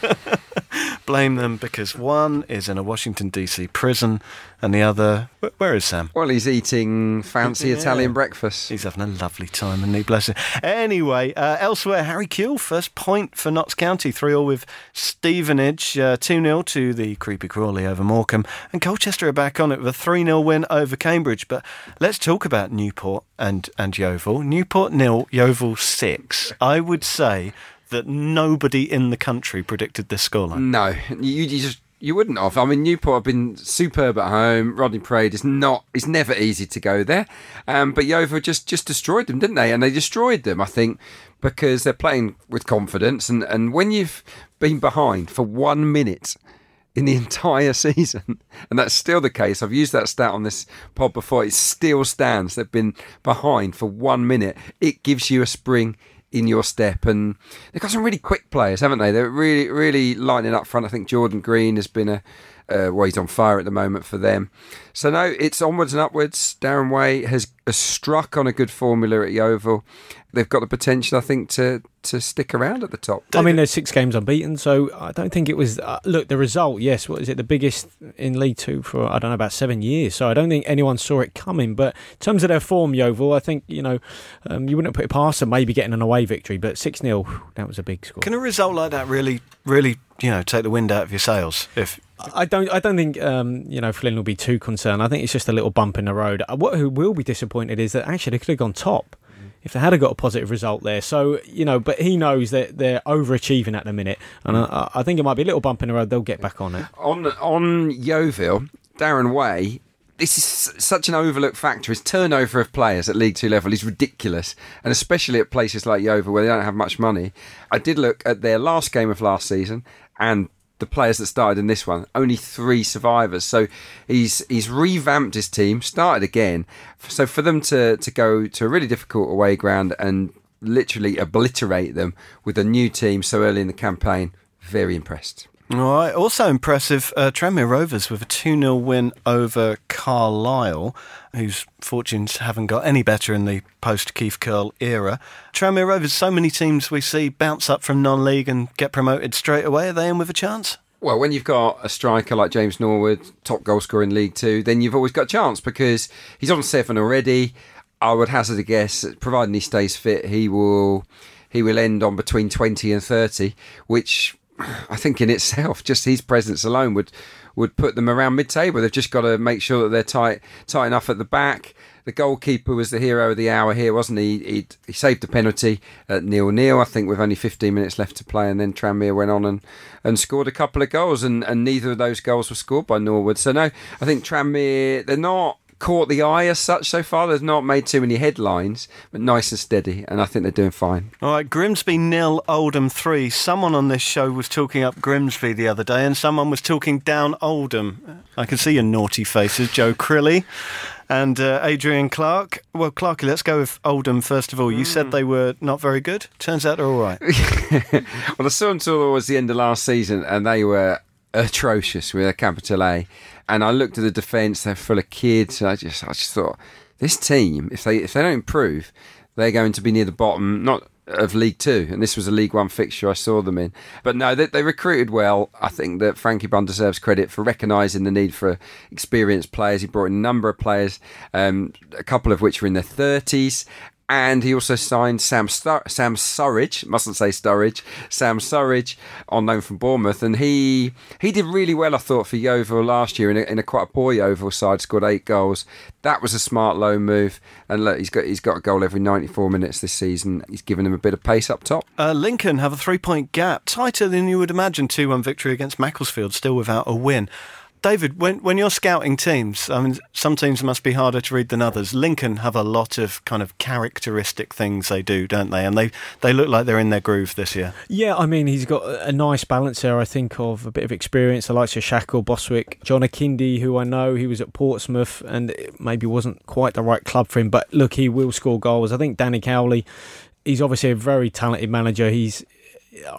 Blame them because one is in a Washington DC prison, and the other, where is Sam?
Well, he's eating fancy yeah. Italian breakfast.
He's having a lovely time, and he bless him. Anyway, uh, elsewhere, Harry Kewell, first point for Notts County, 3 all with Stevenage, uh, 2 uh, 0 to the Creepy Crawley over Morecambe, and Colchester are back on it with a 3 0 win over Cambridge. But let's talk about Newport and, and Yeovil. Newport nil, Yeovil 6. I would say that nobody in the country predicted this scoreline.
No, you, you just you wouldn't have. I mean, Newport have been superb at home. Rodney Parade is not. It's never easy to go there. Um, but Yeovil just just destroyed them, didn't they? And they destroyed them, I think, because they're playing with confidence. And and when you've been behind for one minute in the entire season. And that's still the case. I've used that stat on this pod before. It still stands. They've been behind for one minute. It gives you a spring in your step. And they've got some really quick players, haven't they? They're really, really lining up front. I think Jordan Green has been a uh, well, he's on fire at the moment for them. So no, it's onwards and upwards. Darren Way has, has struck on a good formula at Yeovil. They've got the potential, I think, to to stick around at the top.
I mean, there's six games unbeaten, so I don't think it was. Uh, look, the result, yes, what is it? The biggest in League Two for I don't know about seven years. So I don't think anyone saw it coming. But in terms of their form, Yeovil, I think you know um, you wouldn't put it past them maybe getting an away victory, but six 0 that was a big score.
Can a result like that really, really, you know, take the wind out of your sails? If
I don't. I don't think um, you know Flynn will be too concerned. I think it's just a little bump in the road. Uh, what who will be disappointed is that actually they could have gone top if they had got a positive result there. So you know, but he knows that they're overachieving at the minute, and I, I think it might be a little bump in the road. They'll get back on it.
On on Yeovil, Darren Way this is such an overlooked factor. His turnover of players at League Two level is ridiculous, and especially at places like Yeovil where they don't have much money. I did look at their last game of last season, and the players that started in this one. Only three survivors. So he's he's revamped his team, started again. So for them to to go to a really difficult away ground and literally obliterate them with a new team so early in the campaign, very impressed.
All right. Also impressive, uh, Tranmere Rovers with a 2 0 win over Carlisle, whose fortunes haven't got any better in the post Keith Curle era. Tranmere Rovers, so many teams we see bounce up from non league and get promoted straight away. Are they in with a chance?
Well, when you've got a striker like James Norwood, top goal scorer in League Two, then you've always got a chance because he's on seven already. I would hazard a guess, that providing he stays fit, he will he will end on between 20 and 30, which I think in itself, just his presence alone would would put them around mid-table. They've just got to make sure that they're tight tight enough at the back. The goalkeeper was the hero of the hour here, wasn't he? He, he saved the penalty at nil nil. I think with only 15 minutes left to play, and then Tranmere went on and, and scored a couple of goals, and, and neither of those goals were scored by Norwood. So no, I think Tranmere they're not caught the eye as such so far. They've not made too many headlines, but nice and steady, and I think they're doing fine.
All right, Grimsby nil, Oldham three. Someone on this show was talking up Grimsby the other day, and someone was talking down Oldham. I can see your naughty faces, Joe Crilly and uh, Adrian Clarke. Well, Clarky, let's go with Oldham first of all. You mm. said they were not very good. Turns out they're all right.
well, I saw them towards the end of last season, and they were atrocious with a capital A and I looked at the defence; they're full of kids. I just, I just thought, this team, if they if they don't improve, they're going to be near the bottom. Not of League Two, and this was a League One fixture I saw them in. But no, they, they recruited well. I think that Frankie Bunn deserves credit for recognising the need for experienced players. He brought in a number of players, um, a couple of which were in their thirties, and he also signed Sam Stur- Sam Surridge, mustn't say Sturridge, Sam Surridge, on loan from Bournemouth, and he he did really well, I thought, for Yeovil last year in a, in a quite a poor Yeovil side, scored eight goals. That was a smart loan move, and look, he's got he's got a goal every 94 minutes this season. He's given him a bit of pace up top.
Uh, Lincoln have a three point gap, tighter than you would imagine. Two one victory against Macclesfield, still without a win. David, when when you're scouting teams, I mean, some teams must be harder to read than others. Lincoln have a lot of kind of characteristic things they do, don't they? And they they look like they're in their groove this year.
Yeah, I mean, he's got a nice balance there. I think of a bit of experience, the likes of Shackell, Bostwick, John Akinde, who I know he was at Portsmouth, and maybe wasn't quite the right club for him. But look, he will score goals. I think Danny Cowley he's obviously a very talented manager. He's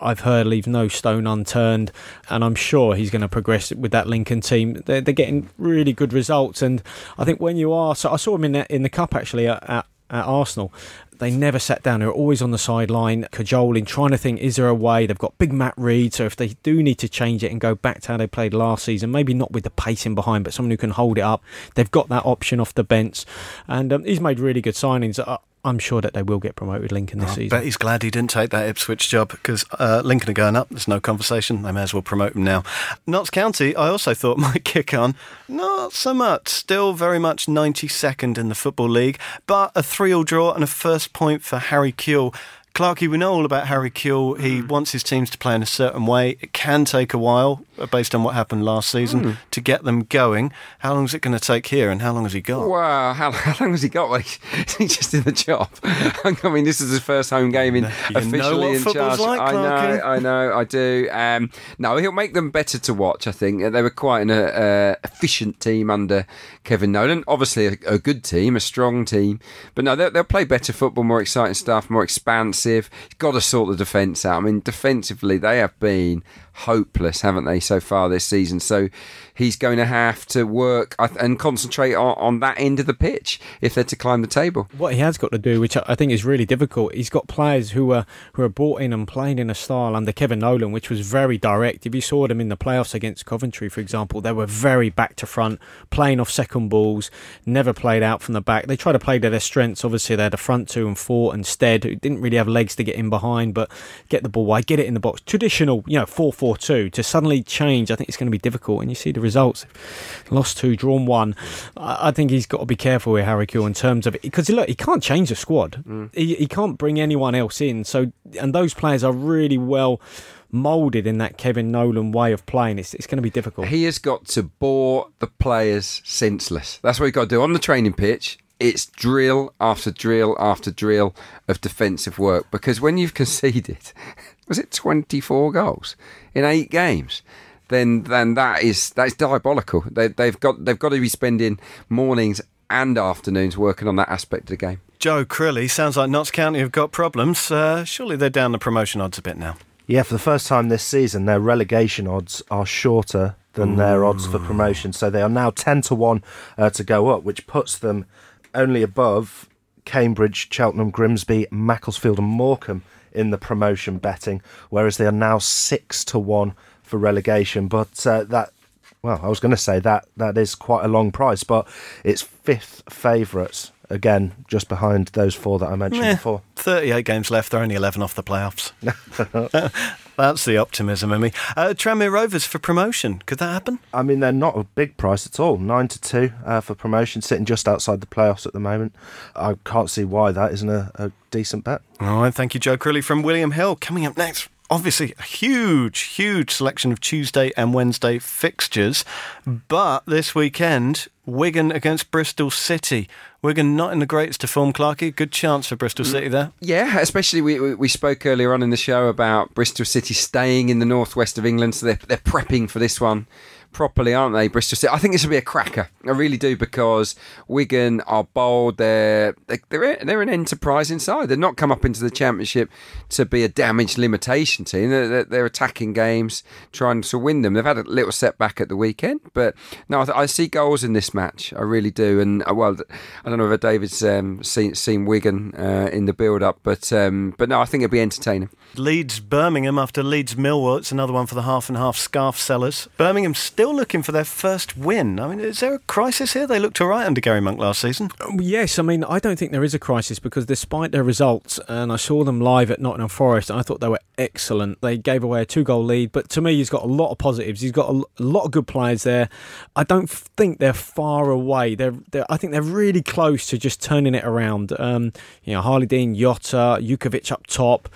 I've heard leave no stone unturned, and I'm sure he's going to progress with that Lincoln team. They're, they're getting really good results, and I think when you are, so I saw him in the, in the cup actually at, at, at Arsenal. They never sat down. They were always on the sideline, cajoling, trying to think, is there a way? They've got big Matt Rhead, so if they do need to change it and go back to how they played last season, maybe not with the pacing behind, but someone who can hold it up, they've got that option off the bench. And um, he's made really good signings. I'm sure that they will get promoted, Lincoln, this
I
season.
bet he's glad he didn't take that Ipswich job because uh, Lincoln are going up. There's no conversation. They may as well promote him now. Notts County, I also thought might kick on. Not so much. Still very much 92nd in the Football League, but a 3 all draw and a first point for Harry Kewell. Clarky, we know all about Harry Kewell. He mm. wants his teams to play in a certain way. It can take a while. Based on what happened last season, mm. to get them going. How long is it going to take here, and how long has he got?
Wow, how, how long has he got? Well, he's just in the job. I mean, this is his first home game in
you
officially
in
charge.
Like,
I know, I know, I do. Um, no, he'll make them better to watch. I think they were quite an uh, efficient team under Kevin Nolan. Obviously, a, a good team, a strong team, but no, they'll, they'll, play better football, more exciting stuff, more expansive. He's got to sort the defence out. I mean, defensively, they have been hopeless, haven't they, so far this season? So he's going to have to work and concentrate on, on, that end of the pitch if they're to climb the table.
What he has got to do, which I think is really difficult, he's got players who are who are brought in and playing in a style under Kevin Nolan, which was very direct. If you saw them in the playoffs against Coventry, for example, they were very back to front, playing off second balls, never played out from the back. They tried to play to their strengths. Obviously, they had a front two and four instead, who didn't really have legs to get in behind, but get the ball wide, get it in the box. Traditional, you know, 4 4 2 to suddenly change, I think it's going to be difficult. And you see the results lost two, drawn one. I, think he's got to be careful with Harry Kewell in terms of it because look, he can't change the squad. Mm. He, he can't bring anyone else in. So, and those players are really well moulded in that Kevin Nolan way of playing. It's, it's going to be difficult.
He has got to bore the players senseless. That's what he's got to do on the training pitch. It's drill after drill after drill of defensive work because when you've conceded, was it 24 goals in eight games? Then, then that is that's diabolical. They, they've got they've got to be spending mornings and afternoons working on that aspect of the game.
Joe Crilly sounds like Notts County have got problems. Uh, surely they're down the promotion odds a bit now.
Yeah, for the first time this season, their relegation odds are shorter than their odds for promotion. So they are now 10 to 1 uh, to go up, which puts them only above Cambridge, Cheltenham, Grimsby, Macclesfield, and Morecambe in the promotion betting, whereas they are now 6 to 1 for relegation. But uh, that well, I was going to say that that is quite a long price, but it's fifth favourites again, just behind those four that I mentioned yeah, before.
38 games left, they're only 11 off the playoffs. That's the optimism in me. Uh, Tranmere Rovers for promotion, could that happen?
I mean, they're not a big price at all. 9 to 2 uh, for promotion, sitting just outside the playoffs at the moment. I can't see why that isn't a, a decent bet.
All right, thank you, Joe Crilly from William Hill. Coming up next, obviously a huge, huge selection of Tuesday and Wednesday fixtures. But this weekend, Wigan against Bristol City. Wigan not in the greatest of form, Clarky. Good chance for Bristol mm. City there.
Yeah, especially we, we spoke earlier on in the show about Bristol City staying in the northwest of England, so they're, they're prepping for this one properly, aren't they, Bristol City? I think this will be a cracker. I really do because Wigan are bold. They're they're they're an enterprising side. They're not come up into the Championship to be a damage limitation team. They're, they're attacking games, trying to win them. They've had a little setback at the weekend, but no, I, I see goals in this match. I really do. And uh, well, I don't know if David's um, seen seen Wigan uh, in the build up, but um, but no, I think it'll be entertaining.
Leeds Birmingham after Leeds Millwall. It's another one for the half and half scarf sellers. Birmingham still looking for their first win. I mean, is there a crisis here? They looked all right under Gary Monk last season.
Um, yes, I mean, I don't think there is a crisis because despite their results, and I saw them live at Nottingham Forest, I thought they were excellent. They gave away a two goal lead, but to me, he's got a lot of positives. He's got a, lot of good players there. I don't think they're far away. They're, they're I think they're really close to just turning it around. Um, you know, Harlee Dean, Jota, Jutkiewicz up top,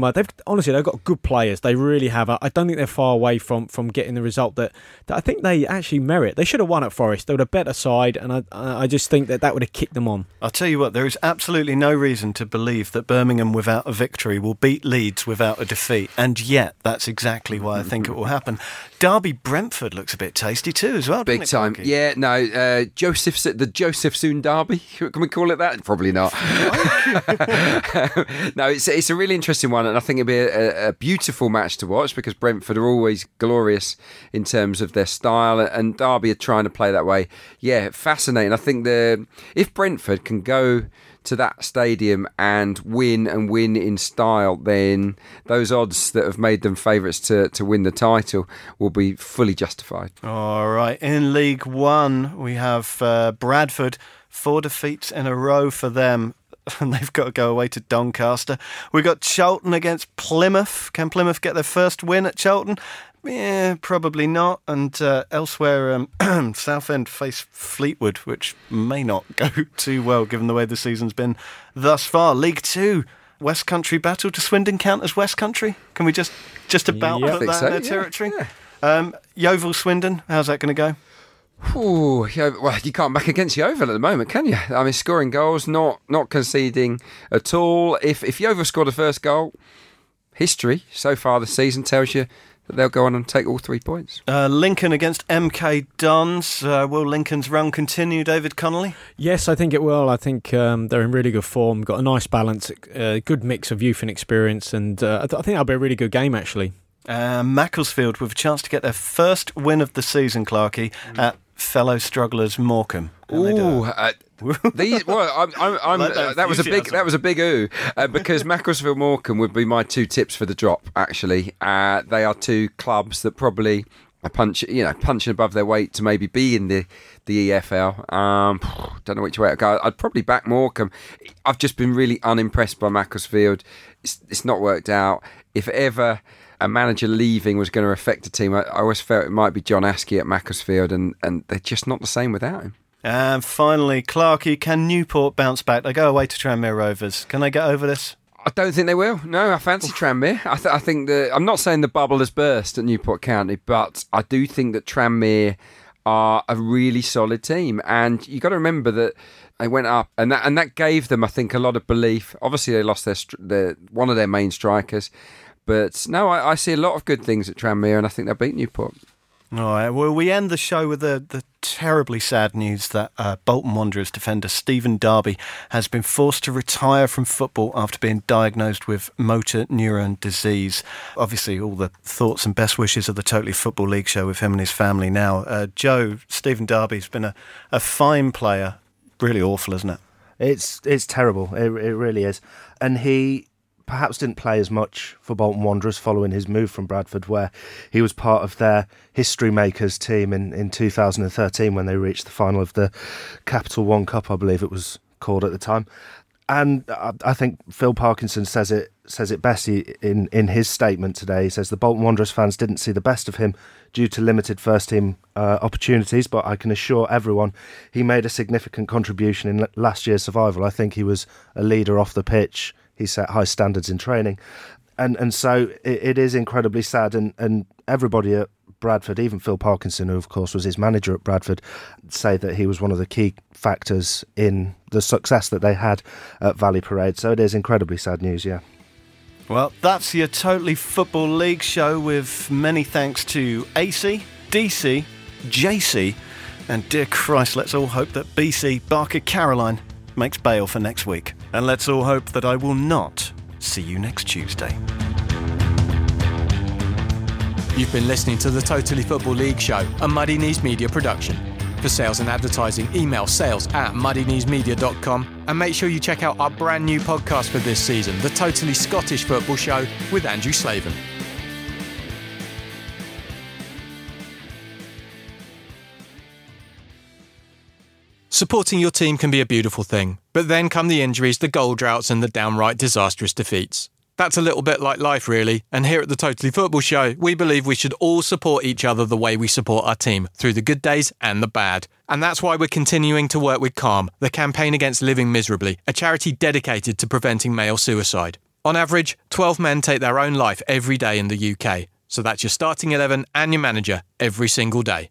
They've honestly they've got good players. They really have. I don't think they're far away from from getting the result that, that I think they actually merit. They should have won at Forest. They were a better side, and I, I just think that that would have kicked them on.
I'll tell you what, there is absolutely no reason to believe that Birmingham without a victory will beat Leeds without a defeat, and yet that's exactly why I think it will happen. Derby Brentford looks a bit tasty too, as well.
Big time, yeah. No, uh, Joseph, the Josephsoon Derby. Can we call it that? Probably not. no, it's it's a really interesting one, and I think it'd be a, a beautiful match to watch because Brentford are always glorious in terms of their style, and Derby are trying to play that way. Yeah, fascinating. I think the if Brentford can go to that stadium and win and win in style, then those odds that have made them favourites to, to win the title will be fully justified.
All right. In League One, we have uh, Bradford. Four defeats in a row for them and they've got to go away to Doncaster. We've got Charlton against Plymouth. Can Plymouth get their first win at Charlton? Yeah, probably not. And uh, elsewhere, um, Southend face Fleetwood, which may not go too well given the way the season's been thus far. League Two, West Country battle. to Swindon count as West Country? Can we just just about yep.
put
that
so,
in their territory?
Yeah.
Um, Yeovil Swindon, how's that going to go?
Ooh, yeah, well, you can't back against Yeovil at the moment, can you? I mean, scoring goals, not not conceding at all. If if Yeovil scored the first goal, history so far this season tells you that they'll go on and take all three points.
Uh, Lincoln against MK Dons. Uh, will Lincoln's run continue, David Connolly?
Yes, I think it will. I think um, they're in really good form, got a nice balance, a uh, good mix of youth and experience, and uh, I, th- I, think that'll be a really good game, actually.
Uh, Macclesfield with a chance to get their first win of the season, Clarkey, mm. at fellow strugglers Morecambe.
Ooh, uh, these, well, I'm, I'm, I'm, uh, that was a big that was a big ooh uh, because Macclesfield Morecambe would be my two tips for the drop. Actually, uh, they are two clubs that probably are punch you know punching above their weight to maybe be in the the EFL. Um, don't know which way to go. I'd probably back Morecambe. I've just been really unimpressed by Macclesfield. It's, it's not worked out. If ever a manager leaving was going to affect a team, I, I always felt it might be John Askey at Macclesfield, and, and they're just not the same without him.
And finally, Clarkey, can Newport bounce back? They go away to Tranmere Rovers. Can they get over this?
I don't think they will. No, I fancy Tranmere. I, th- I think that I'm not saying the bubble has burst at Newport County, but I do think that Tranmere are a really solid team, and you got to remember that they went up, and that and that gave them, I think, a lot of belief. Obviously, they lost their, their one of their main strikers, but no, I, I see a lot of good things at Tranmere, and I think they'll beat Newport.
All right. Well, we end the show with the, the terribly sad news that uh, Bolton Wanderers defender Stephen Darby has been forced to retire from football after being diagnosed with motor neuron disease. Obviously, all the thoughts and best wishes of the Totally Football League show with him and his family now. Uh, Joe, Stephen Darby's been a, a fine player. Really awful, isn't it?
It's it's terrible. It, it really is. And he perhaps didn't play as much for Bolton Wanderers following his move from Bradford, where he was part of their history makers team in, in 2013 when they reached the final of the Capital One Cup, I believe it was called at the time. And I think Phil Parkinson says it says it best in in his statement today. He says the Bolton Wanderers fans didn't see the best of him due to limited first team uh, opportunities, but I can assure everyone he made a significant contribution in last year's survival. I think he was a leader off the pitch he set high standards in training, and and so it, it is incredibly sad. And and everybody at Bradford, even Phil Parkinson, who of course was his manager at Bradford, say that he was one of the key factors in the success that they had at Valley Parade. So it is incredibly sad news. Yeah.
Well, that's your Totally Football League show with many thanks to AC, DC, JC, and dear Christ, let's all hope that BC Barker Caroline makes bail for next week. And let's all hope that I will not see you next Tuesday.
You've been listening to the Totally Football League show, a Muddy Knees Media production. For sales and advertising, email sales at muddykneesmedia.com and make sure you check out our brand new podcast for this season, the Totally Scottish Football Show with Andrew Slaven. Supporting your team can be a beautiful thing, but then come the injuries, the goal droughts, and the downright disastrous defeats. That's a little bit like life, really, and here at the Totally Football Show, we believe we should all support each other the way we support our team, through the good days and the bad. And that's why we're continuing to work with CALM, the Campaign Against Living Miserably, a charity dedicated to preventing male suicide. On average, 12 men take their own life every day in the UK, so that's your starting 11 and your manager every single day.